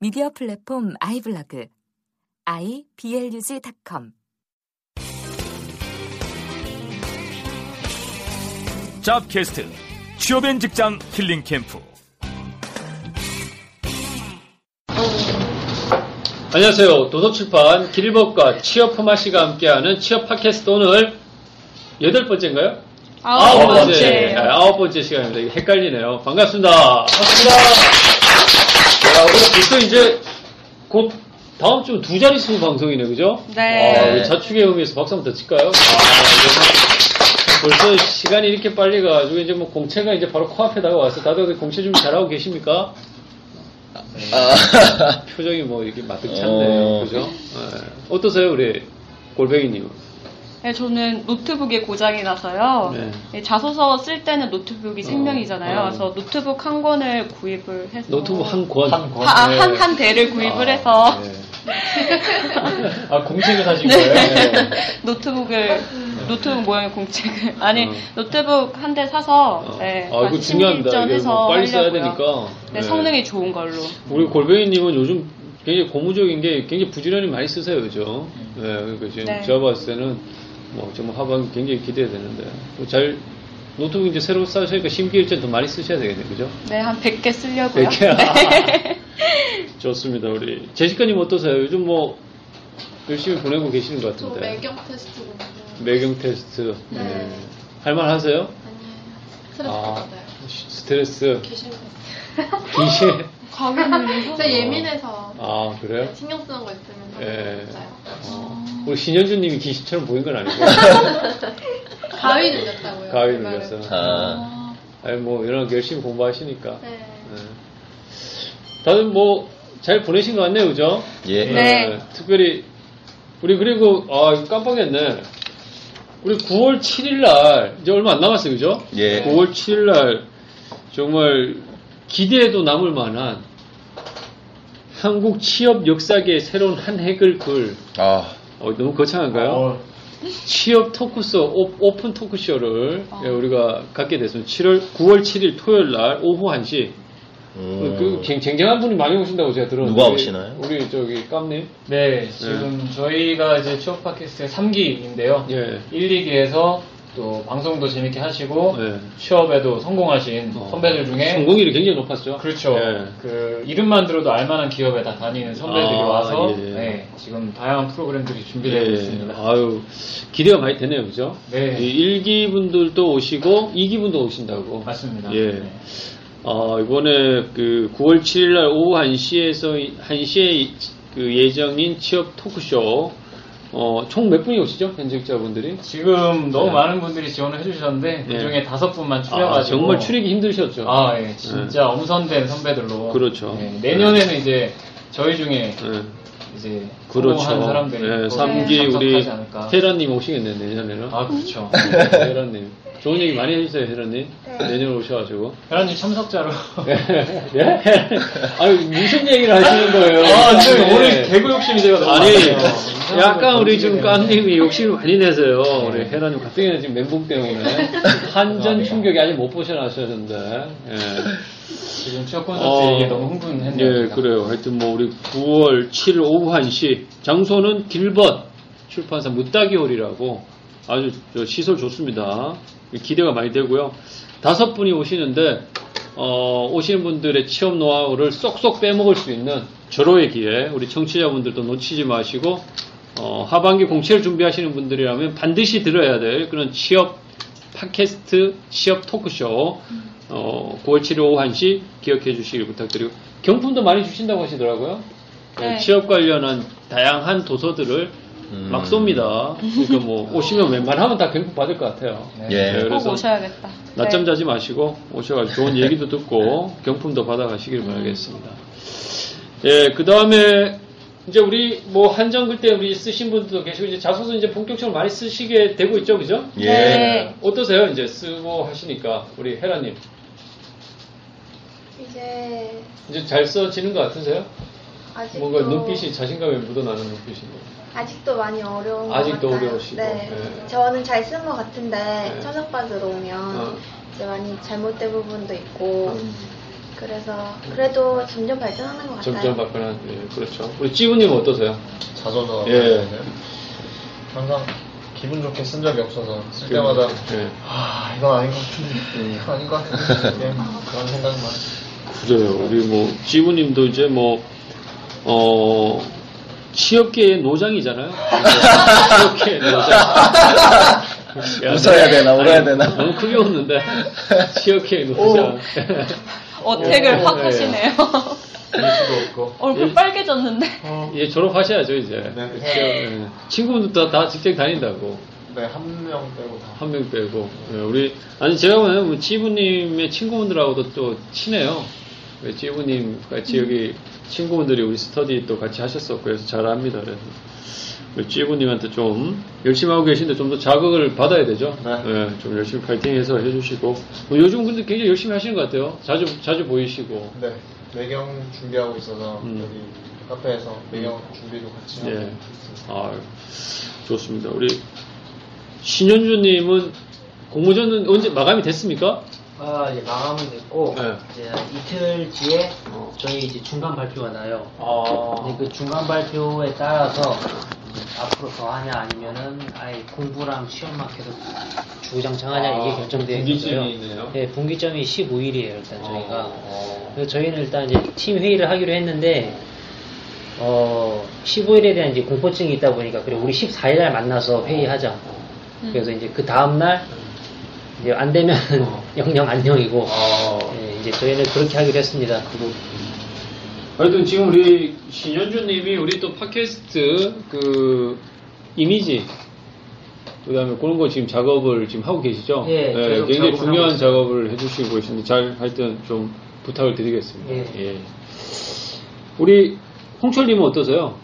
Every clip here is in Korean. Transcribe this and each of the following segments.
미디어 플랫폼 아이블로그 iblog.com 잡캐스트 취업엔 직장 힐링 캠프 안녕하세요. 도서출판 길법과 취업 험마 씨가 함께하는 취업 팟캐스트 오늘 여덟 번째인가요? 아홉 번째. 네, 아홉 번째 시간입니다. 이게 헷갈리네요. 반갑습니다. 반갑습니다. 야, 우리가 벌써 이제 곧 다음 주두 자릿수 방송이네, 그죠? 네. 아, 우리 자축의 의미에서 박수 한번 더 칠까요? 아, 이제는 벌써 시간이 이렇게 빨리 가가지고 이제 뭐 공채가 이제 바로 코앞에 다가와서 다들 공채 준비 잘하고 계십니까? 표정이 뭐 이렇게 마뜩찮네요. 어. 그죠? 네. 어떠세요, 우리 골뱅이님? 네, 저는 노트북에 고장이 나서요. 네. 네, 자소서 쓸 때는 노트북이 생명이잖아요. 어. 그래서 노트북 한 권을 구입을 해서 노트북 한 권. 한 권. 하- 한, 한 대를 구입을 해서 아, 공책을 사신 네. 거예요? 노트북을 노트북 모양의 공책을 아니 어. 노트북 한 대 사서 어. 네, 아, 이거 중요합니다. 이게 뭐 빨리 써야 하려고요. 되니까. 네, 네. 성능이 좋은 걸로. 우리 골뱅이님은 요즘 굉장히 고무적인 게 굉장히 부지런히 많이 쓰세요, 그죠? 네, 그러니까 지금 네. 제가 봤을 때는 뭐 정말 하반기 굉장히 기대되는데. 뭐잘 노트북 이제 새로 사시니까 심기일전 더 많이 쓰셔야 되겠네요, 그죠? 네, 한 100개 쓰려고요. 100개? 네. 좋습니다, 우리. 제시카님 어떠세요? 요즘 뭐 열심히 보내고 계시는 것저 같은데. 매경 테스트 공부. 매경 테스트. 네. 네. 할만 하세요? 아니에요. 스트레스 아, 받아요. 스트레스. 귀신. 귀신. 제가 예민해서 아, 그래요? 신경 쓰는 거 있으면 더 예. 짜요. 어, 우리 신현주님이 귀신처럼 보인 건 아니고. 가위 눌렸다고요. 가위. 눌렸어. 아, 아니, 뭐, 이런 거 열심히 공부하시니까. 네. 네. 다들 뭐, 잘 보내신 것 같네요, 그죠? 예. 네. 특별히, 우리 그리고, 아, 이거 깜빡했네. 우리 9월 7일 날, 이제 얼마 안 남았어요, 그죠? 예. 9월 7일 날, 정말 기대해도 남을 만한 한국 취업 역사계의 새로운 한 획을 그을, 아, 어, 너무 거창한가요? 취업 토크쇼, 오, 픈 토크쇼를 어. 예, 우리가 갖게 됐습니다. 7월, 9월 7일 토요일 날 오후 1시. 음, 그, 쟁- 쟁쟁한 분이 많이 오신다고 제가 들었는데. 누가 우리- 오시나요? 우리 저기 깜님? 네, 지금 저희가 이제 취업 팟캐스트의 3기인데요. 예. 1, 2기에서 또 방송도 재밌게 하시고 네. 취업에도 성공하신 어, 선배들 중에 성공률이 굉장히 높았죠. 그렇죠. 예. 그 이름만 들어도 알만한 기업에 다 다니는 선배들이 아, 와서 예. 네, 지금 다양한 프로그램들이 준비되고 예. 있습니다. 아유, 기대가 많이 되네요, 그죠? 네. 이 1기 분들도 오시고, 2기 분도 오신다고. 맞습니다. 예. 네. 어, 이번에 그 9월 7일 날 오후 1시에서 1시에 그 예정인 취업 토크쇼 어, 총 몇 분이 오시죠? 현직자분들이? 지금 너무 네. 많은 분들이 지원을 해주셨는데 그 중에 예. 다섯 분만 아, 추려가지고 정말 추리기 힘드셨죠? 아, 예, 진짜 엄선된 선배들로 그렇죠. 예, 내년에는 이제 저희 중에 예. 이제 그렇죠. 사람들이 예, 또 3기 우리. 헤라님 오시겠네요, 내년에는. 아 그렇죠. 네, 헤라님. 좋은 얘기 많이 해주세요, 헤라님. 내년에 오셔가지고. 혜란님 참석자로. 예? 아니, 무슨 얘기를 하시는 거예요? 아, 근데 예. 오늘 개그 욕심이 제가 너무 아니, 많아요. 약간 우리 지금. 깜님이 욕심을 많이 내세요. 우리 헤라님 갑자기 지금 멘붕 때문에. 한전 충격이 아직 못 보셔나셨는데. 예. 지금 취업 콘서트 얘기 너무 흥분했네요. 예, 제가. 그래요. 하여튼 뭐 우리 9월 7일 오후 1시. 장소는 길벗 출판사 무따기홀이라고 아주 저 시설 좋습니다. 기대가 많이 되고요. 다섯 분이 오시는데, 어, 오시는 분들의 취업 노하우를 쏙쏙 빼먹을 수 있는 절호의 기회. 우리 청취자분들도 놓치지 마시고, 어, 하반기 공채를 준비하시는 분들이라면 반드시 들어야 될 그런 취업 팟캐스트 취업 토크쇼 어, 9월 7일 오후 1시 기억해 주시길 부탁드리고 경품도 많이 주신다고 하시더라고요. 네, 네. 취업 관련한 다양한 도서들을 음. 막 쏩니다. 그러니까 뭐 오시면 웬만하면 다 경품 받을 것 같아요. 예. 네, 꼭 그래서 오셔야겠다. 낮잠 네. 자지 마시고 오셔가지고 좋은 얘기도 듣고 경품도 받아가시길 바라겠습니다. 예, 그 다음에 이제 우리 뭐 한정 글때 우리 쓰신 분들도 계시고 이제 자소서 이제 본격적으로 많이 쓰시게 되고 있죠, 그죠? 예. 네. 어떠세요? 이제 쓰고 하시니까 우리 헤라님 이제 이제 잘 써지는 것 같으세요? 아직도 뭔가 눈빛이 자신감이 묻어나는 눈빛이네요. 아직도 많이 어려운 것 아직도 같아요. 어려우시고, 네. 네. 저는 잘쓴것 같은데 네. 천역받으러 오면 어. 이제 많이 잘못된 부분도 있고 음. 그래서 그래도 점점 발전하는 것 같아요. 점점 발전한, 예, 그렇죠. 우리 찌우님은 어떠세요? 자소서. 예. 항상 기분 좋게 쓴 적이 없어서 쓸 때마다 예. 아 이건 아닌 것 같은데 이건 아닌 것 같은데 예, 그런 생각만. 그래요. 우리 뭐 지부님도 이제 뭐 어. 취업계의 노장이잖아요. 취업계의 노장. 야, 웃어야 되나, 울어야 되나. 너무 크게 웃는데. 취업계의 노장. 어택을 오, 확 예. 하시네요. 울 수도 없고. 얼굴 빨개졌는데. 이제 졸업하셔야죠, 이제. 네. 예. 친구분들도 다 직장 다닌다고. 네, 한 명 빼고 다. 한 명 빼고. 예, 우리, 아니, 제가 보면 뭐 지부님의 친구분들하고도 또 친해요. 예, 지부님 같이 여기 친구분들이 우리 스터디 또 같이 하셨었고, 그래서 잘 압니다. 그래서. 우리 지부님한테 좀 열심히 하고 계신데 좀 더 자극을 받아야 되죠. 네. 예, 좀 열심히 파이팅해서 해주시고. 뭐 요즘 근데 굉장히 열심히 하시는 것 같아요. 자주, 자주 보이시고. 네, 매경 준비하고 있어서 음. 여기 카페에서 매경 준비도 같이 하고 예. 있습니다. 아, 좋습니다. 우리 신현주님은 공모전은 언제 마감이 됐습니까? 아, 이제 마감은 됐고, 네. 이제 이틀 뒤에 어. 저희 이제 중간 발표가 나요. 아, 근데 그 중간 발표에 따라서 음, 앞으로 더 하냐 아니면은 아예 공부랑 시험만 계속 주구장창하냐 이게 아, 결정되어 분기점이 있어요. 있네요. 네, 분기점이 15일이에요 일단 저희가. 어. 그래서 저희는 일단 이제 팀 회의를 하기로 했는데 어 15일에 대한 이제 공포증이 있다 보니까 그래 우리 14일 날 만나서 회의하자. 그래서 이제 그 다음 날 이제 안 되면 영영 안녕이고 아. 예, 이제 저희는 그렇게 하기로 했습니다. 하여튼 지금 우리 신현주님이 우리 또 팟캐스트 그 이미지 그다음에 그런 거 지금 작업을 지금 하고 계시죠? 예, 계속 굉장히 중요한. 작업을 해주시고 계신데 잘 하여튼 좀 부탁을 드리겠습니다. 예. 예. 우리 홍철님은 어떠세요?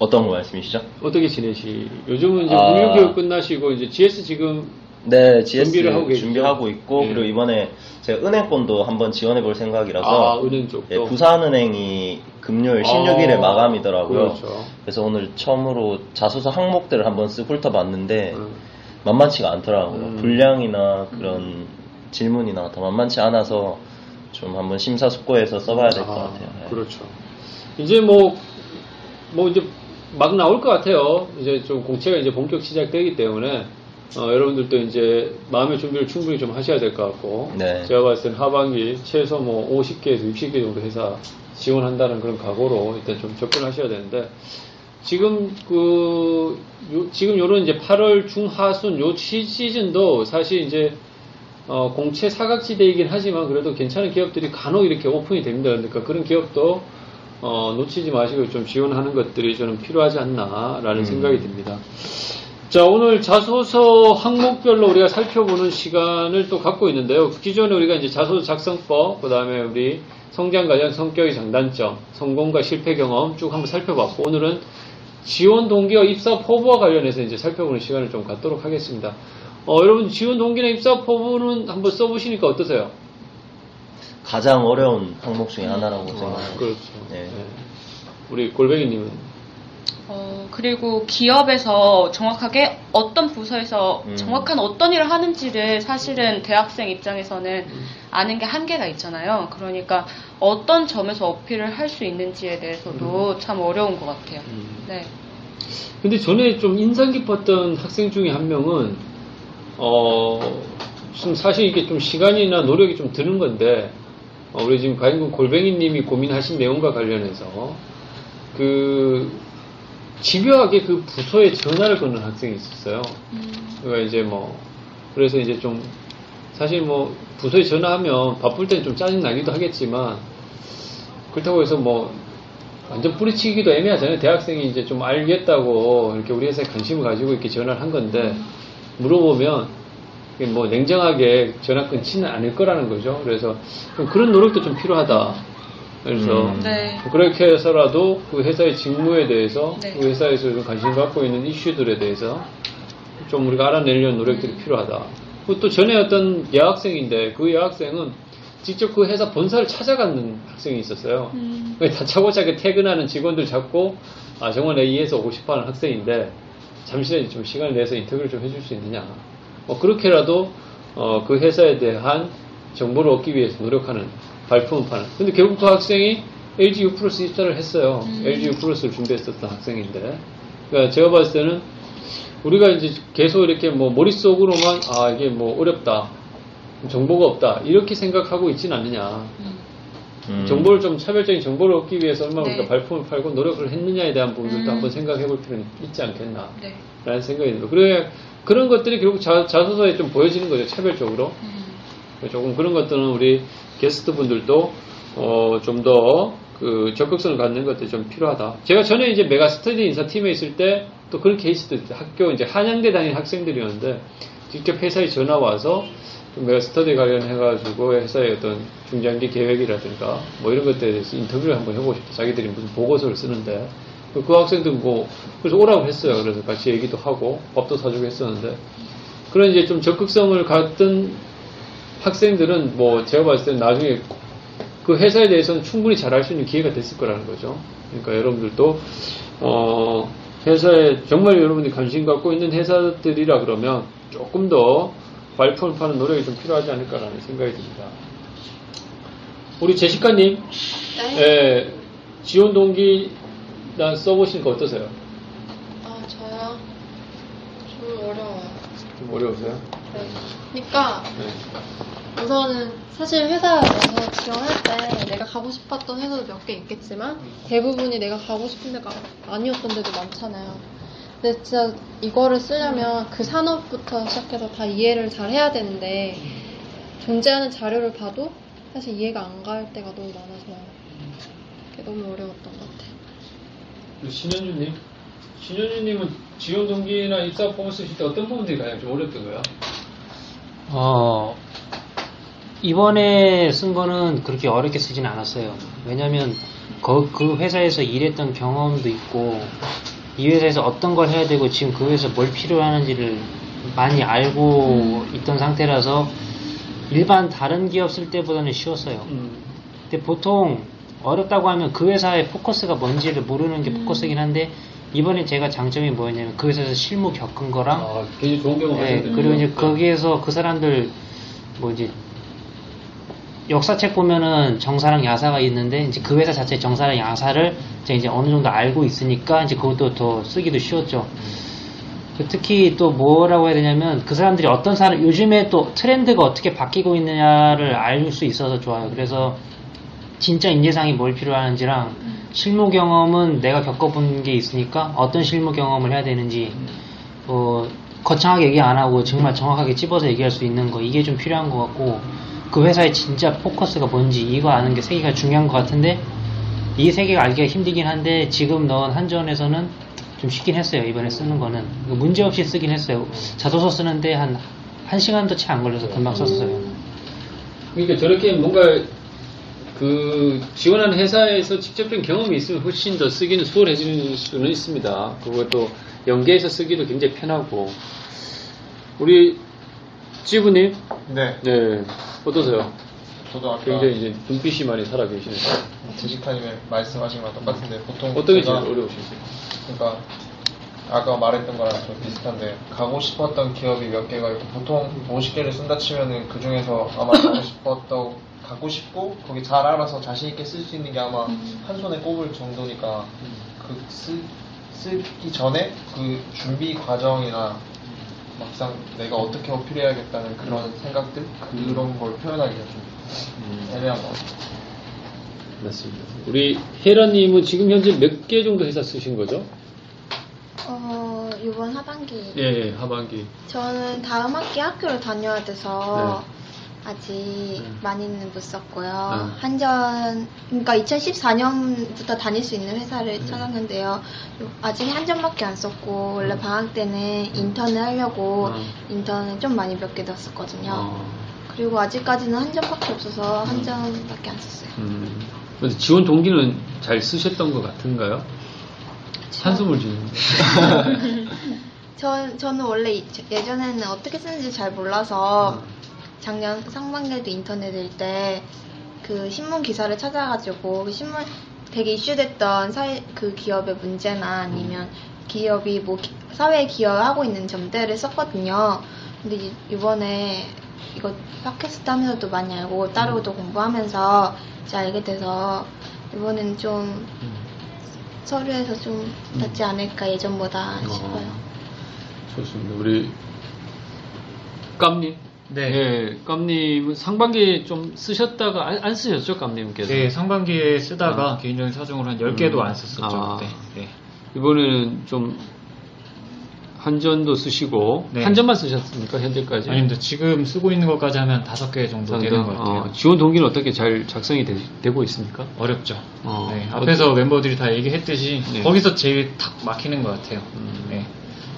어떤 거 말씀이시죠? 어떻게 지내시? 요즘은 이제 아. 무료교육 끝나시고 이제 GS 지금 네, GS 준비를 하고? 준비하고 있고 예. 그리고 이번에 제가 은행권도 한번 지원해 볼 생각이라서 아 은행 쪽도 예, 부산은행이 금요일 아, 16일에 마감이더라고요. 그렇죠. 그래서 오늘 처음으로 자소서 항목들을 한번 쓱 훑어봤는데 음. 만만치가 않더라고요. 음. 분량이나 그런 질문이나 다 만만치 않아서 좀 한번 심사숙고해서 써봐야 될것 아, 같아요. 예. 그렇죠. 이제 뭐, 뭐 이제 막 나올 것 같아요. 이제 좀 공채가 이제 본격 시작되기 때문에, 어, 여러분들도 이제 마음의 준비를 충분히 좀 하셔야 될 것 같고, 네. 제가 봤을 땐 하반기 최소 뭐 50개에서 60개 정도 회사 지원한다는 그런 각오로 일단 좀 접근하셔야 되는데, 지금 그, 요- 지금 요런 이제 8월 중하순 요 시- 시즌도 사실 이제 어, 공채 사각지대이긴 하지만 그래도 괜찮은 기업들이 간혹 이렇게 오픈이 됩니다. 그러니까 그런 기업도 어, 놓치지 마시고 좀 지원하는 것들이 저는 필요하지 않나라는 음. 생각이 듭니다. 자, 오늘 자소서 항목별로 우리가 살펴보는 시간을 또 갖고 있는데요. 기존에 우리가 이제 자소서 작성법, 그 다음에 우리 성장 과정 성격의 장단점, 성공과 실패 경험 쭉 한번 살펴봤고, 오늘은 지원 동기와 입사 포부와 관련해서 이제 살펴보는 시간을 좀 갖도록 하겠습니다. 어, 여러분 지원 동기나 입사 포부는 한번 써보시니까 어떠세요? 가장 어려운 항목 중에 하나라고 생각합니다. 그렇죠. 네. 네. 우리 골뱅이님은 어, 그리고 기업에서 정확하게 어떤 부서에서 음. 정확한 어떤 일을 하는지를 사실은 대학생 입장에서는 아는 게 한계가 있잖아요. 그러니까 어떤 점에서 어필을 할 수 있는지에 대해서도 참 어려운 것 같아요. 음. 네. 근데 전에 좀 인상 깊었던 학생 중에 한 명은 어좀 사실 이게 좀 시간이나 노력이 좀 드는 건데 어, 우리 지금 가인군 골뱅이님이 고민하신 내용과 관련해서 그 집요하게 그 부서에 전화를 거는 학생이 있었어요. 그러니까 이제 뭐 그래서 이제 좀 사실 뭐 부서에 전화하면 바쁠 때는 좀 짜증 나기도 하겠지만 그렇다고 해서 뭐 완전 뿌리치기도 애매하잖아요. 대학생이 이제 좀 알겠다고 이렇게 우리 회사에 관심을 가지고 이렇게 전화를 한 건데 물어보면 뭐 냉정하게 전화 끊지는 않을 거라는 거죠. 그래서 좀 그런 노력도 좀 필요하다. 그래서 음. 네. 그렇게 해서라도 그 회사의 직무에 대해서 네. 그 회사에서 좀 관심 갖고 있는 이슈들에 대해서 좀 우리가 알아내려는 노력들이 필요하다. 그리고 또 전에 어떤 여학생인데 그 여학생은 직접 그 회사 본사를 찾아가는 학생이 있었어요. 음. 다차고차게 퇴근하는 직원들 잡고 아 정말 내이 회사 오고 싶어하는 학생인데 잠시 좀 시간을 내서 인터뷰를 좀 해줄 수 있느냐. 뭐 그렇게라도 어, 그 회사에 대한 정보를 얻기 위해서 노력하는 발품을 파는. 근데 결국 그 학생이 LG U 플러스 입사를 했어요. LG U 플러스를 준비했었던 학생인데. 그러니까 제가 봤을 때는 우리가 이제 계속 이렇게 뭐 머릿속으로만 아 이게 뭐 어렵다. 정보가 없다. 이렇게 생각하고 있진 않느냐. 음. 정보를 좀 차별적인 정보를 얻기 위해서 얼마나 네. 우리가 발품을 팔고 노력을 했느냐에 대한 부분들도 음. 한번 생각해 볼 필요는 있지 않겠나. 네. 라는 생각이 듭니다. 그래, 그런 것들이 결국 자, 자소서에 좀 보여지는 거죠, 차별적으로. 음. 조금 그런 것들은 우리 게스트 분들도, 어, 좀 더, 그, 적극성을 갖는 것들이 좀 필요하다. 제가 전에 이제 메가 스터디 인사팀에 있을 때, 또 그런 있어요. 학교, 이제 한양대 다니는 학생들이었는데, 직접 회사에 전화 와서, 좀 메가 스터디 관련해가지고 회사의 어떤 중장기 계획이라든가, 뭐 이런 것들에 대해서 인터뷰를 한번 해보고 싶다. 자기들이 무슨 보고서를 쓰는데, 그 학생들 뭐, 그래서 오라고 했어요. 그래서 같이 얘기도 하고, 밥도 사주고 했었는데, 그런 이제 좀 적극성을 갖던 학생들은 뭐, 제가 봤을 때는 나중에 그 회사에 대해서는 충분히 잘할 수 있는 기회가 됐을 거라는 거죠. 그러니까 여러분들도, 어, 회사에 정말 여러분들이 관심 갖고 있는 회사들이라 그러면 조금 더 발품을 파는 노력이 좀 필요하지 않을까라는 생각이 듭니다. 우리 제시카님, 네. 예, 지원 동기 나 써보시니까 어떠세요? 아, 저요? 좀 어려워요. 좀 어려우세요? 네. 그러니까 네. 우선은 사실 회사에서 지원할 때 내가 가고 싶었던 회사도 몇 개 있겠지만 대부분이 내가 가고 싶은 데가 아니었던 데도 많잖아요. 근데 진짜 이거를 쓰려면 그 산업부터 시작해서 다 이해를 잘 해야 되는데 존재하는 자료를 봐도 사실 이해가 안 갈 때가 너무 많아서 그게 너무 어려웠던 것 같아요. 신현주님, 신현주님은 지원 동기나 입사 포함 쓰실 때 어떤 부분들이 가장 좀 어렵던 거야? 어, 이번에 쓴 거는 그렇게 어렵게 쓰진 않았어요. 왜냐면 그, 그 회사에서 일했던 경험도 있고 이 회사에서 어떤 걸 해야 되고 지금 그 회사에서 뭘 필요로 하는지를 많이 알고 있던 상태라서 일반 다른 기업 쓸 때보다는 쉬웠어요. 근데 보통 어렵다고 하면 그 회사의 포커스가 뭔지를 모르는 게 포커스긴 한데 이번에 제가 장점이 뭐였냐면 그 회사에서 실무 겪은 거랑 아, 굉장히 좋은 경험 네. 그리고 이제 거기에서 그 사람들 뭐 이제 역사책 보면은 정사랑 야사가 있는데 이제 그 회사 자체 정사랑 야사를 제가 이제 어느 정도 알고 있으니까 이제 그것도 더 쓰기도 쉬웠죠. 그 특히 또 뭐라고 해야 되냐면 그 사람들이 어떤 사람 요즘에 또 트렌드가 어떻게 바뀌고 있느냐를 알 수 있어서 좋아요. 그래서 진짜 인재상이 뭘 필요하는지랑 실무 경험은 내가 겪어본 게 있으니까 어떤 실무 경험을 해야 되는지 어, 거창하게 얘기 안 하고 정말 정확하게 찝어서 얘기할 수 있는 거 이게 좀 필요한 것 같고 그 회사의 진짜 포커스가 뭔지 이거 아는 게 세 개가 중요한 것 같은데 이 세 개가 알기가 힘들긴 한데 지금 넣은 한전에서는 좀 쉽긴 했어요 이번에 쓰는 거는 문제 없이 쓰긴 했어요 자소서 쓰는데 한한 시간도 채 안 걸려서 금방 썼어요. 그러니까 저렇게 뭔가 그 지원하는 회사에서 직접적인 경험이 있으면 훨씬 더 쓰기는 수월해질 수는 있습니다. 그것도 연계해서 쓰기도 굉장히 편하고 우리 지부님, 네. 네 어떠세요? 저도 아까 굉장히 이제 눈빛이 많이 살아 계시네요. 제시카님의 말씀하신 거랑 똑같은데 보통 어떤 게 제일 어려우셨어요? 그러니까 아까 말했던 거랑 좀 비슷한데 가고 싶었던 기업이 몇 개가 있고 보통 50개를 쓴다 치면은 그 중에서 아마 가고 싶었던 가고 싶고 거기 잘 알아서 자신 있게 쓸 수 있는 게 아마 한 손에 꼽을 정도니까 그 쓰, 쓰기 전에 그 준비 과정이나 막상 내가 어떻게 어필해야겠다는 그런 생각들 그런 걸 표현하기가 좀 애매한 것 같아요. 맞습니다. 우리 혜라님은 지금 현재 몇 개 정도 회사 쓰신 거죠? 어, 이번 하반기. 예, 예, 하반기. 저는 다음 학기 학교를 다녀야 돼서 네. 아직 많이는 못 썼고요. 네. 한전, 그러니까 2014년부터 다닐 수 있는 회사를 찾았는데요. 아직 한전밖에 안 썼고, 원래 방학 때는 인턴을 하려고 어. 인턴을 좀 많이 몇 개 넣었었거든요. 어. 그리고 아직까지는 한전밖에 없어서 한전밖에 안 썼어요. 음. 근데 지원 동기는 잘 쓰셨던 것 같은가요? 한숨을 주는데. 저, 저는 원래 이- 예전에는 어떻게 쓰는지 잘 몰라서 작년 상반기에도 인터넷 일 때 그 신문 기사를 찾아가지고 그 신문 되게 이슈됐던 사회, 그 기업의 문제나 아니면 기업이 뭐 기- 사회에 기여하고 있는 점들을 썼거든요. 근데 이- 이번에 이거 팟캐스트 하면서도 많이 알고 따로도 공부하면서 이제 알게 돼서 이번엔 좀 서류에서 좀 낫지 않을까 예전보다 싶어요. 좋습니다. 우리 깜님. 네. 예, 깜님은 상반기에 좀 쓰셨다가 안, 안 쓰셨죠, 깜님께서? 네, 상반기에 쓰다가 개인적인 사정으로 한 10개도 음. 안 썼었죠, 아. 그때. 네. 이번에는 좀 한전도 쓰시고 네. 한전만 쓰셨습니까 현재까지? 아닙니다. 지금 쓰고 있는 것까지 하면 5개 정도 되는 것 같아요. 어, 지원 동기는 어떻게 잘 작성이 되, 고 있습니까? 어렵죠. 어, 네, 앞에서 멤버들이 다 얘기했듯이 네. 거기서 제일 탁 막히는 것 같아요. 음.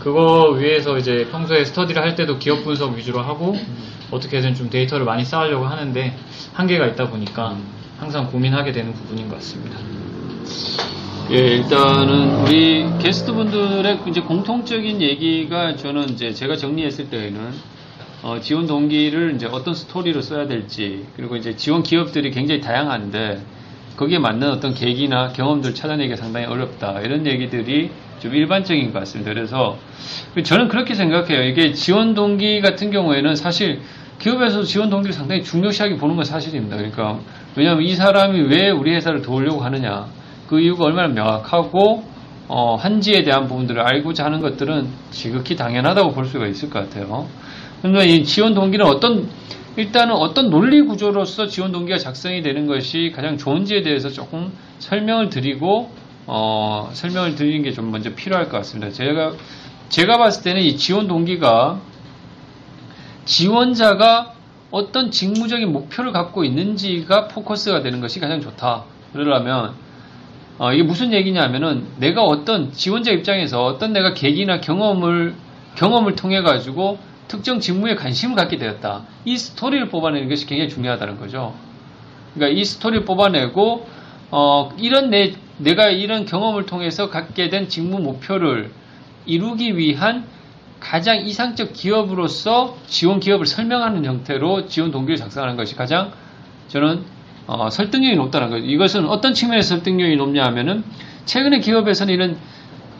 네. 그거 위해서 이제 평소에 스터디를 할 때도 기업 분석 위주로 하고 음. 어떻게든 좀 데이터를 많이 쌓으려고 하는데 한계가 있다 보니까 음. 항상 고민하게 되는 부분인 것 같습니다. 예, 일단은 우리 게스트분들의 이제 공통적인 얘기가 저는 이제 제가 정리했을 때에는 어, 지원 동기를 이제 어떤 스토리로 써야 될지 그리고 이제 지원 기업들이 굉장히 다양한데 거기에 맞는 어떤 계기나 경험들 찾아내기가 상당히 어렵다 이런 얘기들이 좀 일반적인 것 같습니다. 그래서 저는 그렇게 생각해요. 이게 지원 동기 같은 경우에는 사실 기업에서 지원 동기를 상당히 중요시하게 보는 건 사실입니다. 그러니까 왜냐하면 이 사람이 왜 우리 회사를 도우려고 하느냐 그 이유가 얼마나 명확하고 어, 한지에 대한 부분들을 알고자 하는 것들은 지극히 당연하다고 볼 수가 있을 것 같아요. 그런데 이 지원 동기는 어떤 일단은 어떤 논리 구조로서 지원 동기가 작성이 되는 것이 가장 좋은지에 대해서 조금 설명을 드리고 어, 설명을 드리는 게 좀 먼저 필요할 것 같습니다. 제가 제가 봤을 때는 이 지원 동기가 지원자가 어떤 직무적인 목표를 갖고 있는지가 포커스가 되는 것이 가장 좋다. 그러려면 어, 이게 무슨 얘기냐면은 내가 어떤 지원자 입장에서 어떤 내가 계기나 경험을 경험을 통해 가지고 특정 직무에 관심을 갖게 되었다. 이 스토리를 뽑아내는 것이 굉장히 중요하다는 거죠. 그러니까 이 스토리를 뽑아내고 어, 이런 내 내가 이런 경험을 통해서 갖게 된 직무 목표를 이루기 위한 가장 이상적 기업으로서 지원 기업을 설명하는 형태로 지원 동기를 작성하는 것이 가장 저는 어, 설득력이 높다는 거죠. 이것은 어떤 측면에서 설득력이 높냐 하면은 최근에 기업에서는 이런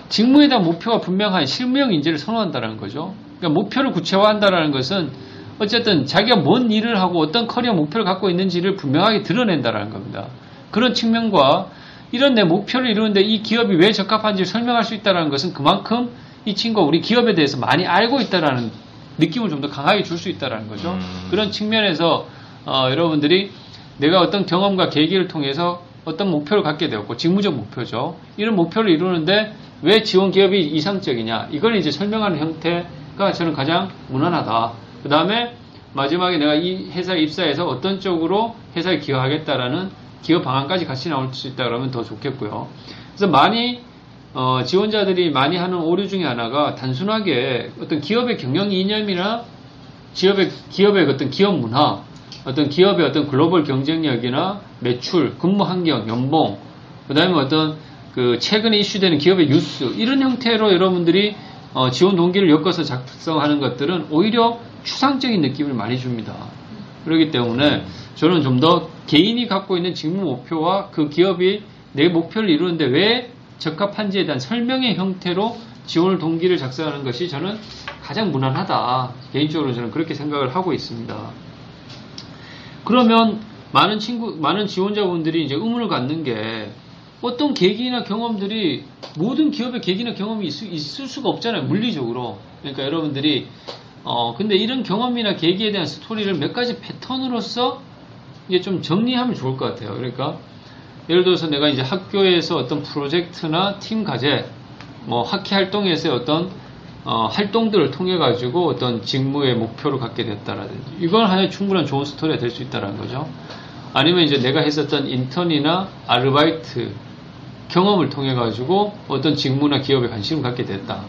직무에 대한 목표가 분명한 실무형 인재를 선호한다는 거죠. 그러니까 목표를 구체화한다는 것은 어쨌든 자기가 뭔 일을 하고 어떤 커리어 목표를 갖고 있는지를 분명하게 드러낸다는 겁니다. 그런 측면과 이런 내 목표를 이루는데 이 기업이 왜 적합한지 설명할 수 있다는 것은 그만큼 이 친구가 우리 기업에 대해서 많이 알고 있다라는 느낌을 좀 더 강하게 줄 수 있다는 거죠. 그런 측면에서 어, 여러분들이 내가 어떤 경험과 계기를 통해서 어떤 목표를 갖게 되었고 직무적 목표죠. 이런 목표를 이루는데 왜 지원 기업이 이상적이냐 이걸 이제 설명하는 형태가 저는 가장 무난하다. 그 다음에 마지막에 내가 이 회사에 입사해서 어떤 쪽으로 회사에 기여하겠다라는 기업 방안까지 같이 나올 수 있다 그러면 더 좋겠고요. 그래서 많이 어, 지원자들이 많이 하는 오류 중에 하나가 단순하게 어떤 기업의 경영 이념이나 기업의 기업의 어떤 기업 문화, 어떤 기업의 어떤 글로벌 경쟁력이나 매출, 근무 환경, 연봉, 그다음에 어떤 그 최근에 이슈되는 기업의 뉴스 이런 형태로 여러분들이 어, 지원 동기를 엮어서 작성하는 것들은 오히려 추상적인 느낌을 많이 줍니다. 그렇기 때문에 저는 좀 더 개인이 갖고 있는 직무 목표와 그 기업이 내 목표를 이루는데 왜 적합한지에 대한 설명의 형태로 지원 동기를 작성하는 것이 저는 가장 무난하다. 개인적으로 저는 그렇게 생각을 하고 있습니다. 그러면 많은 친구, 많은 지원자분들이 이제 의문을 갖는 게 어떤 계기나 경험들이 모든 기업의 계기나 경험이 있을, 있을 수가 없잖아요. 물리적으로. 그러니까 여러분들이 어, 근데 이런 경험이나 계기에 대한 스토리를 몇 가지 패턴으로서 이게 좀 정리하면 좋을 것 같아요. 그러니까 예를 들어서 내가 이제 학교에서 어떤 프로젝트나 팀 과제, 뭐 학회 활동에서의 어떤 어, 활동들을 통해 가지고 어떤 직무의 목표를 갖게 됐다라든지 이건 하나의 충분한 좋은 스토리가 될 수 있다라는 거죠. 아니면 이제 내가 했었던 인턴이나 아르바이트 경험을 통해 가지고 어떤 직무나 기업에 관심을 갖게 됐다.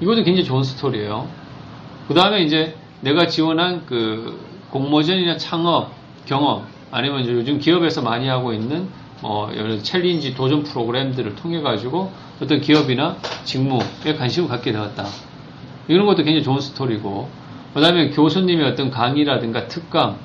이것도 굉장히 좋은 스토리예요. 그 다음에 이제 내가 지원한 그 공모전이나 창업 경험 아니면 이제 요즘 기업에서 많이 하고 있는 뭐 여러 challenge 도전 프로그램들을 통해 가지고 어떤 기업이나 직무에 관심을 갖게 되었다. 이런 것도 굉장히 좋은 스토리고 그 다음에 교수님의 어떤 강의라든가 특강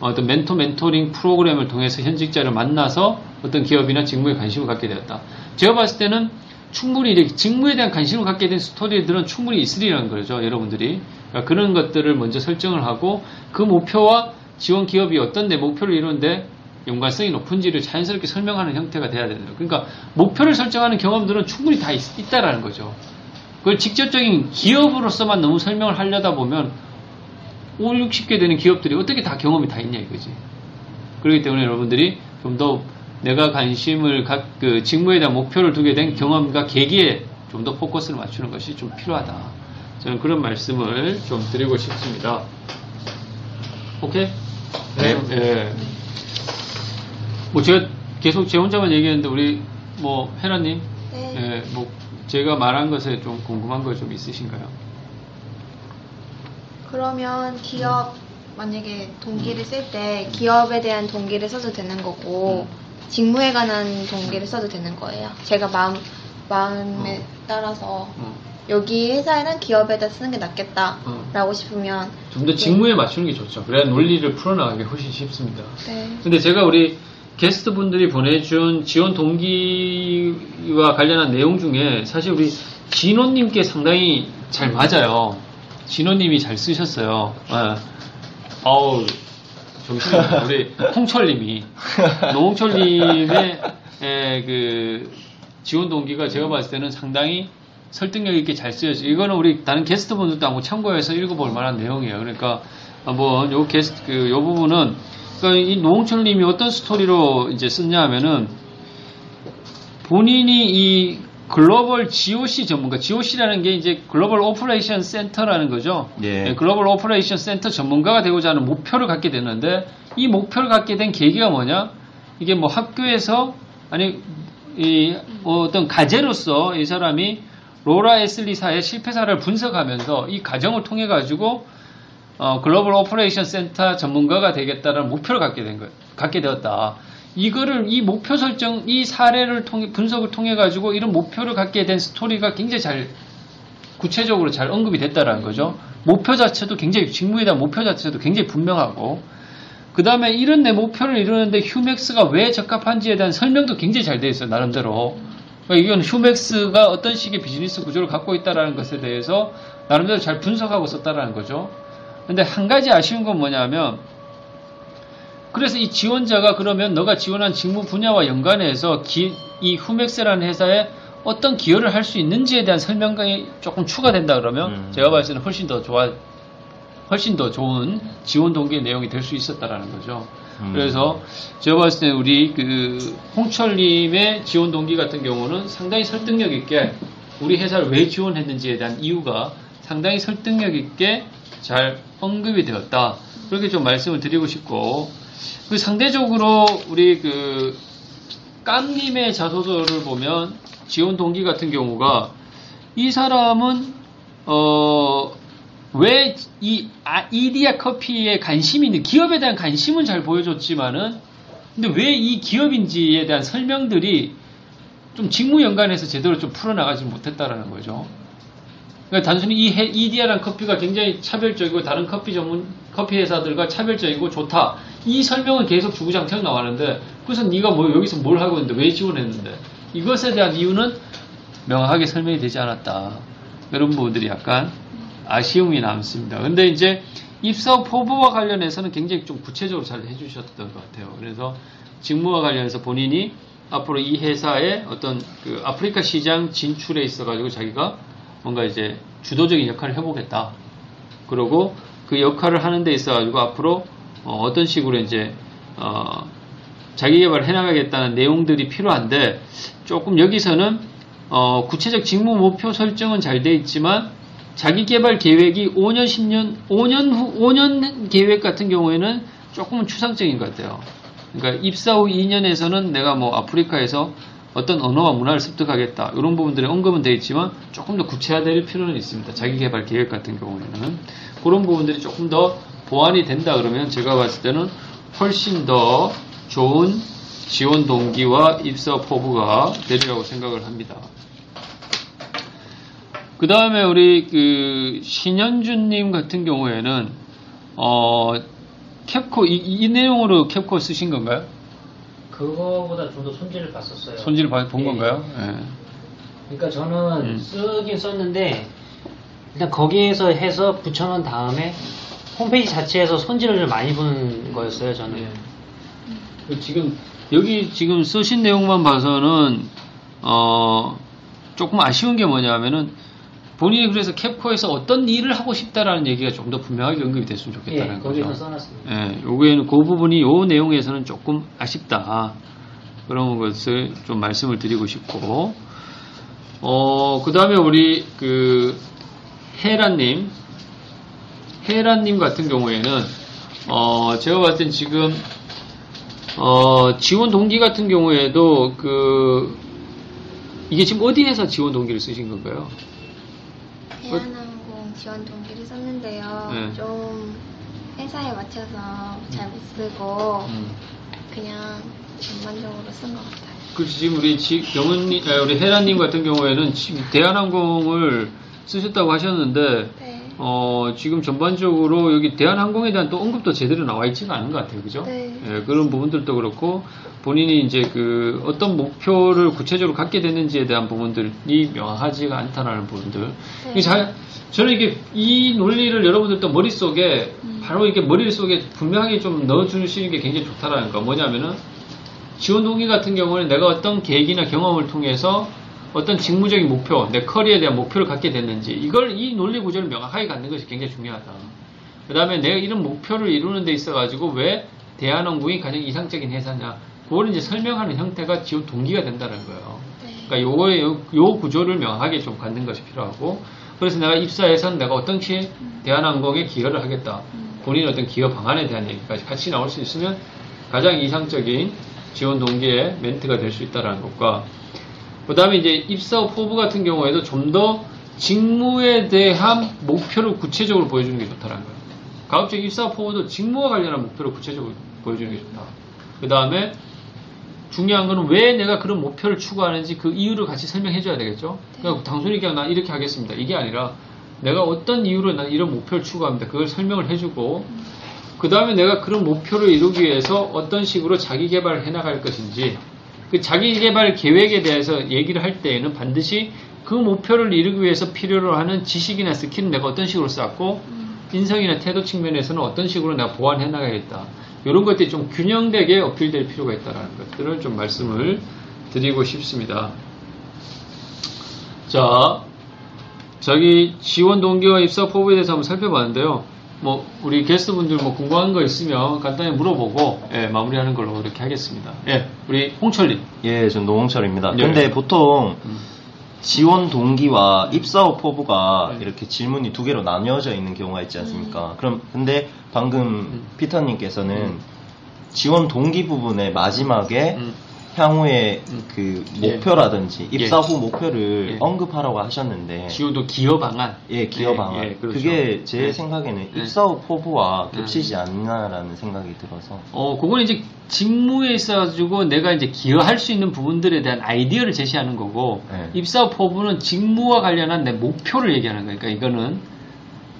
어떤 멘토 멘토링 프로그램을 통해서 현직자를 만나서 어떤 기업이나 직무에 관심을 갖게 되었다. 제가 봤을 때는 충분히 이렇게 직무에 대한 관심을 갖게 된 스토리들은 충분히 있으리라는 거죠, 여러분들이. 그러니까 그런 것들을 먼저 설정을 하고 그 목표와 지원 기업이 어떤 내 목표를 이루는데 연관성이 높은지를 자연스럽게 설명하는 형태가 돼야 되는 거예요. 그러니까 목표를 설정하는 경험들은 충분히 다 있, 있다라는 거죠. 그걸 직접적인 기업으로서만 너무 설명을 하려다 보면 5, 60개 되는 기업들이 어떻게 다 경험이 다 있냐 이거지. 그렇기 때문에 여러분들이 좀 더 내가 관심을 각, 그 직무에 대한 목표를 두게 된 경험과 계기에 좀 더 포커스를 맞추는 것이 좀 필요하다. 저는 그런 말씀을 좀 드리고 싶습니다. 오케이? 네. 예. 뭐 제가 계속 제 혼자만 얘기했는데 우리 뭐 해나님, 네. 예, 뭐 제가 말한 것에 좀 궁금한 거 좀 있으신가요? 그러면 기업 만약에 동기를 쓸 때 기업에 대한 동기를 써도 되는 거고 직무에 관한 동기를 써도 되는 거예요. 제가 마음 마음에 따라서 여기 회사에는 기업에다 쓰는 게 낫겠다라고 싶으면 좀 더 직무에 맞추는 게 좋죠. 그래야 논리를 풀어나가기 훨씬 쉽습니다. 네. 근데 제가 우리 게스트 분들이 보내준 지원 동기와 관련한 내용 중에 사실 우리 진호님께 상당히 잘 맞아요. 진호님이 잘 쓰셨어요. 예. 아우, 정신이 없네. 우리 홍철님이. 노홍철님의 에, 그 지원 동기가 제가 봤을 때는 상당히 설득력 있게 잘 쓰여져. 이거는 우리 다른 게스트 분들도 한번 참고해서 읽어볼 만한 내용이에요. 그러니까 한번 요 게스트 그 요 부분은 그러니까 이 노홍철님이 어떤 스토리로 이제 썼냐 하면은 본인이 이 글로벌 GOC 전문가, GOC라는 게 이제 Global Operation Center라는 거죠. 예. 네, Global Operation Center 전문가가 되고자 하는 목표를 갖게 되는데 이 목표를 갖게 된 계기가 뭐냐? 이게 뭐 학교에서 아니 이 어떤 과제로서 이 사람이 로라 애슐리사의 실패 사례를 분석하면서 이 과정을 통해 가지고 어, Global Operation Center 전문가가 되겠다는 목표를 갖게 된 거예요. 갖게 되었다. 이거를 이 목표 설정, 이 사례를 통해 분석을 통해 가지고 이런 목표를 갖게 된 스토리가 굉장히 잘 구체적으로 잘 언급이 됐다라는 거죠. 목표 자체도 굉장히 직무에 대한 목표 자체도 굉장히 분명하고 그 다음에 이런 내 목표를 이루는데 휴맥스가 왜 적합한지에 대한 설명도 굉장히 잘 돼 있어요. 나름대로. 그러니까 이건 휴맥스가 어떤 식의 비즈니스 구조를 갖고 있다라는 것에 대해서 나름대로 잘 분석하고 썼다라는 거죠. 근데 한 가지 아쉬운 건 뭐냐면 그래서 이 지원자가 그러면 너가 지원한 직무 분야와 연관해서 기- 이 후맥스라는 회사에 어떤 기여를 할 수 있는지에 대한 설명이 조금 추가된다 그러면 제가 봤을 때는 훨씬 더 좋아, 훨씬 더 좋은 지원 동기의 내용이 될 수 있었다라는 거죠. 음. 그래서 제가 봤을 때 우리 그 홍철님의 지원 동기 같은 경우는 상당히 설득력 있게 우리 회사를 왜 지원했는지에 대한 이유가 상당히 설득력 있게 잘 언급이 되었다. 그렇게 좀 말씀을 드리고 싶고 그 상대적으로 우리 그 깜님의 자소서를 보면 지원 동기 같은 경우가 이 사람은 어 왜이 아, 이디야 커피에 관심이 있는 기업에 대한 관심은 잘 보여줬지만은 근데 왜 이 기업인지에 대한 설명들이 좀 직무 연관해서 제대로 좀 풀어나가지 못했다라는 거죠. 그러니까 단순히 이 해- 이디야란 커피가 굉장히 차별적이고 다른 커피 전문 커피 회사들과 차별적이고 좋다. 이 설명은 계속 주구장창 나왔는데 그래서 네가 뭐 여기서 뭘 하고 있는데 왜 지원했는데 이것에 대한 이유는 명확하게 설명이 되지 않았다. 이런 부분들이 약간 아쉬움이 남습니다. 근데 이제 입사 포부와 관련해서는 굉장히 좀 구체적으로 잘 해주셨던 것 같아요. 그래서 직무와 관련해서 본인이 앞으로 이 회사의 어떤 그 아프리카 시장 진출에 있어 가지고 자기가 뭔가 이제 주도적인 역할을 해보겠다. 그리고 그 역할을 하는 데 있어 가지고 앞으로 어, 떤 식으로 이제 어, 자기 개발을 해나가겠다는 내용들이 필요한데 조금 여기서는 어, 구체적 직무 목표 설정은 잘 돼 있지만 자기 개발 계획이 5년, 10년, 5년 후, 5년 계획 같은 경우에는 조금은 추상적인 것 같아요. 그러니까 입사 후 2년에서는 내가 뭐 아프리카에서 어떤 언어와 문화를 습득하겠다. 이런 부분들이 언급은 되어 있지만 조금 더 구체화될 필요는 있습니다. 자기 개발 계획 같은 경우에는. 그런 부분들이 조금 더 보완이 된다 그러면 제가 봤을 때는 훨씬 더 좋은 지원 동기와 입사 포부가 되리라고 생각을 합니다. 그 다음에 우리 그 신현준님 같은 경우에는 어 캡코 이, 이 내용으로 캡코 쓰신 건가요? 그거보다 좀 더 손질을 봤었어요. 손질 봐- 본 예. 건가요? 예. 그러니까 저는 음. 쓰긴 썼는데 일단 거기에서 해서 붙여놓은 다음에 홈페이지 자체에서 손질을 좀 많이 본 거였어요. 저는. 그 지금 여기 지금 쓰신 내용만 봐서는 어 조금 아쉬운 게 뭐냐면은 본인이 그래서 캡코에서 어떤 일을 하고 싶다라는 얘기가 좀 더 분명하게 언급이 됐으면 좋겠다는 예, 거죠. 거기서 써놨습니다. 예, 요거에는 그 부분이 요 내용에서는 조금 아쉽다. 그런 것을 좀 말씀을 드리고 싶고, 어, 그 다음에 우리 그 헤라님, 헤라님 같은 경우에는, 어, 제가 봤을 땐 지금, 어, 지원 동기 같은 경우에도 그, 이게 지금 어디에서 지원 동기를 쓰신 건가요? 대한항공 지원 동기를 썼는데요. 네. 좀 회사에 맞춰서 잘 못 쓰고 음. 그냥 전반적으로 쓴 것 같아요. 그 지금 우리 지, 경은님, 아, 우리 헤라님 같은 경우에는 지금 대한항공을 쓰셨다고 하셨는데, 어, 지금 전반적으로 여기 대한항공에 대한 또 언급도 제대로 나와 있지가 않은 것 같아요. 그죠? 네. 예, 그런 부분들도 그렇고, 본인이 이제 그 어떤 목표를 구체적으로 갖게 됐는지에 대한 부분들이 명확하지가 않다라는 부분들. 이게 잘, 저는 이게 이 논리를 여러분들도 머릿속에, 바로 이렇게 머릿속에 분명하게 좀 넣어주시는 게 굉장히 좋다라는 거. 뭐냐면은, 지원 동기 같은 경우는 내가 어떤 계획이나 경험을 통해서 어떤 직무적인 목표, 내 커리어에 대한 목표를 갖게 됐는지 이걸 이 논리 구조를 명확하게 갖는 것이 굉장히 중요하다. 그 다음에 내가 이런 목표를 이루는 데 있어가지고 왜 대한항공이 가장 이상적인 회사냐 그걸 이제 설명하는 형태가 지원 동기가 된다는 거예요. 그러니까 요거의 요, 요 구조를 명확하게 좀 갖는 것이 필요하고 그래서 내가 입사해서는 내가 어떤 시 대한항공에 기여를 하겠다. 본인의 어떤 기여 방안에 대한 얘기까지 같이 나올 수 있으면 가장 이상적인 지원 동기의 멘트가 될 수 있다는 것과 그 다음에 이제 입사 후 포부 같은 경우에도 좀 더 직무에 대한 목표를 구체적으로 보여주는 게 좋다는 거예요. 가급적 입사 후 포부도 직무와 관련한 목표를 구체적으로 보여주는 게 좋다. 그 다음에 중요한 거는 왜 내가 그런 목표를 추구하는지 그 이유를 같이 설명해 줘야 되겠죠. 그러니까 단순히 그냥 나 이렇게 하겠습니다. 이게 아니라 내가 어떤 이유로 난 이런 목표를 추구합니다. 그걸 설명을 해주고 그 다음에 내가 그런 목표를 이루기 위해서 어떤 식으로 자기 개발을 해나갈 것인지 그 자기 개발 계획에 대해서 얘기를 할 때에는 반드시 그 목표를 이루기 위해서 필요로 하는 지식이나 스킬은 내가 어떤 식으로 쌓고 인성이나 태도 측면에서는 어떤 식으로 내가 보완해 나가야겠다. 이런 것들이 좀 균형되게 어필될 필요가 있다는 것들을 좀 말씀을 드리고 싶습니다. 자, 저기 지원 동기와 입사 포부에 대해서 한번 살펴봤는데요. 뭐 우리 게스트분들 뭐 궁금한 거 있으면 간단히 물어보고 예, 마무리하는 걸로 이렇게 하겠습니다. 예, 우리 홍철님. 예, 전 노홍철입니다. 네. 근데 보통 지원 동기와 입사 후 포부가 네. 이렇게 질문이 두 개로 나뉘어져 있는 경우가 있지 않습니까? 음. 그럼 근데 방금 피터님께서는 지원 동기 부분의 마지막에 음. 향후에 그 예. 목표라든지 입사 예. 후 목표를 예. 언급하라고 하셨는데 지원도 기여 방안. 예, 기여 예, 방안. 예, 그렇죠. 그게 제 예. 생각에는 예. 입사 후 포부와 예. 겹치지 않나라는 생각이 들어서 어, 그거는 이제 직무에 있어가지고 내가 이제 기여할 수 있는 부분들에 대한 아이디어를 제시하는 거고, 네. 입사 포부는 직무와 관련한 내 목표를 얘기하는 거니까, 이거는.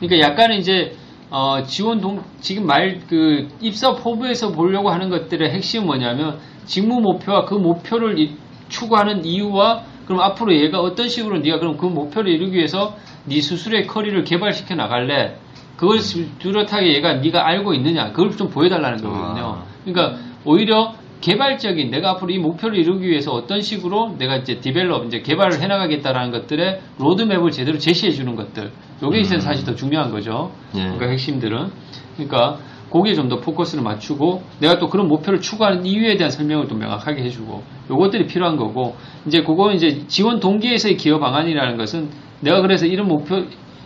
그러니까 약간은 이제, 어, 지원 동, 지금 말, 그, 입사 포부에서 보려고 하는 것들의 핵심은 뭐냐면, 직무 목표와 그 목표를 이- 추구하는 이유와, 그럼 앞으로 얘가 어떤 식으로 네가 그럼 그 목표를 이루기 위해서 네 스스로의 커리어를 개발시켜 나갈래? 그걸 뚜렷하게 얘가 네가 알고 있느냐? 그걸 좀 보여달라는 거거든요. 그러니까 오히려 개발적인 내가 앞으로 이 목표를 이루기 위해서 어떤 식으로 내가 이제 develop 이제 개발을 해나가겠다라는 것들의 로드맵을 제대로 제시해 주는 것들. 요게 이제 사실 더 중요한 거죠. 예. 그러니까 핵심들은 그러니까 거기에 좀 더 포커스를 맞추고 내가 또 그런 목표를 추구하는 이유에 대한 설명을 또 명확하게 해주고 요것들이 필요한 거고 이제 그거 이제 지원 동기에서의 기여 방안이라는 것은 내가 그래서 이런 목표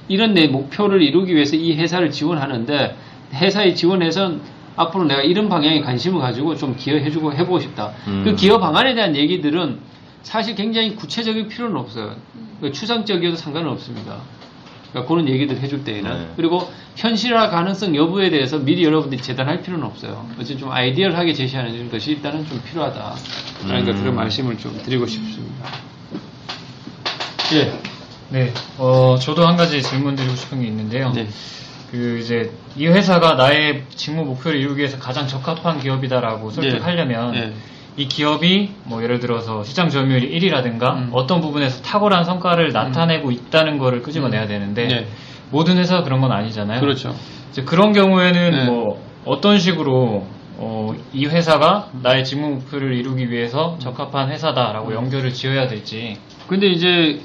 이런 내 목표를 이루기 위해서 이 회사를 지원하는데 회사에 지원해서 앞으로 내가 이런 방향에 관심을 가지고 좀 기여해주고 해보고 싶다. 음. 그 기여 방안에 대한 얘기들은 사실 굉장히 구체적일 필요는 없어요. 그 추상적이어도 상관은 없습니다. 그러니까 그런 얘기들 해줄 때에는 네. 그리고 현실화 가능성 여부에 대해서 미리 여러분들이 재단할 필요는 없어요. 어쨌든 좀 아이디얼하게 제시하는 것이 일단은 좀 필요하다라는 음. 것들을 말씀을 좀 드리고 싶습니다. 예. 네, 어, 저도 한 가지 질문 드리고 싶은 게 있는데요. 네. 그 이제 이 회사가 나의 직무 목표를 이루기 위해서 가장 적합한 기업이다라고 설득하려면 네. 이 기업이 뭐 예를 들어서 시장 점유율이 1이라든가 음. 어떤 부분에서 탁월한 성과를 나타내고 있다는 거를 끄집어내야 되는데 네. 모든 회사가 그런 건 아니잖아요. 그렇죠. 이제 그런 경우에는 네. 뭐 어떤 식으로 어, 이 회사가 나의 직무 목표를 이루기 위해서 음. 적합한 회사다라고 연결을 지어야 될지 근데 이제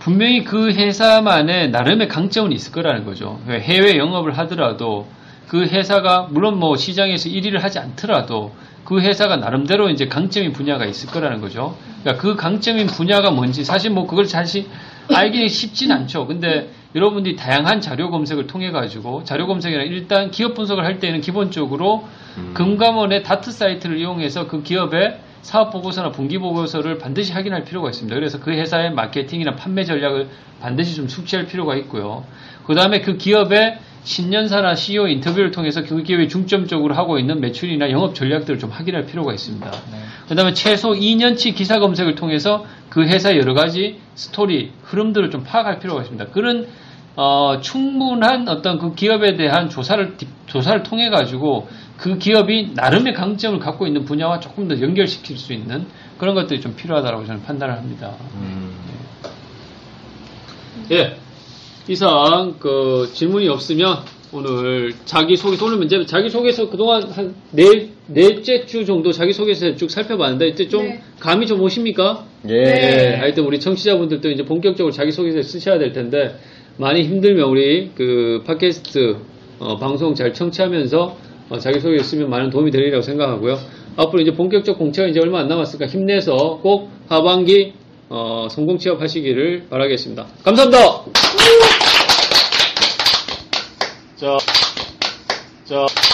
분명히 그 회사만의 나름의 강점은 있을 거라는 거죠. 해외 영업을 하더라도 그 회사가 물론 뭐 시장에서 1위를 하지 않더라도 그 회사가 나름대로 이제 강점인 분야가 있을 거라는 거죠. 그러니까 그 강점인 분야가 뭔지 사실 뭐 그걸 사실 알기 쉽진 않죠. 근데 여러분들이 다양한 자료 검색을 통해 가지고 자료 검색이나 일단 기업 분석을 할 때는 기본적으로 금감원의 다트 사이트를 이용해서 그 기업의 사업 보고서나 분기 보고서를 반드시 확인할 필요가 있습니다. 그래서 그 회사의 마케팅이나 판매 전략을 반드시 좀 숙지할 필요가 있고요. 그 다음에 그 기업의 신년사나 CEO 인터뷰를 통해서 그 기업이 중점적으로 하고 있는 매출이나 영업 전략들을 좀 확인할 필요가 있습니다. 그 다음에 최소 2년치 기사 검색을 통해서 그 회사의 여러 가지 스토리, 흐름들을 좀 파악할 필요가 있습니다. 그런 어, 충분한 어떤 그 기업에 대한 조사를 딥- 조사를 통해 가지고 그 기업이 나름의 강점을 갖고 있는 분야와 조금 더 연결시킬 수 있는 그런 것들이 좀 필요하다고 저는 판단을 합니다. 예. 이상 그 질문이 없으면 오늘 자기 소개서 오늘 문제 자기 소개서 그동안 한 네 넷째 주 정도 자기 소개서 쭉 살펴봤는데 이제 좀 네. 감이 좀 오십니까? 예. 예, 하여튼 우리 청취자분들도 이제 본격적으로 자기 소개서 쓰셔야 될 텐데 많이 힘들면 우리 그 팟캐스트 어, 방송 잘 청취하면서 어, 자기 소개 쓰면 많은 도움이 되리라고 생각하고요. 앞으로 이제 본격적 공채가 이제 얼마 안 남았으니까 힘내서 꼭 하반기 어, 성공 취업하시기를 바라겠습니다. 감사합니다. 자, 자.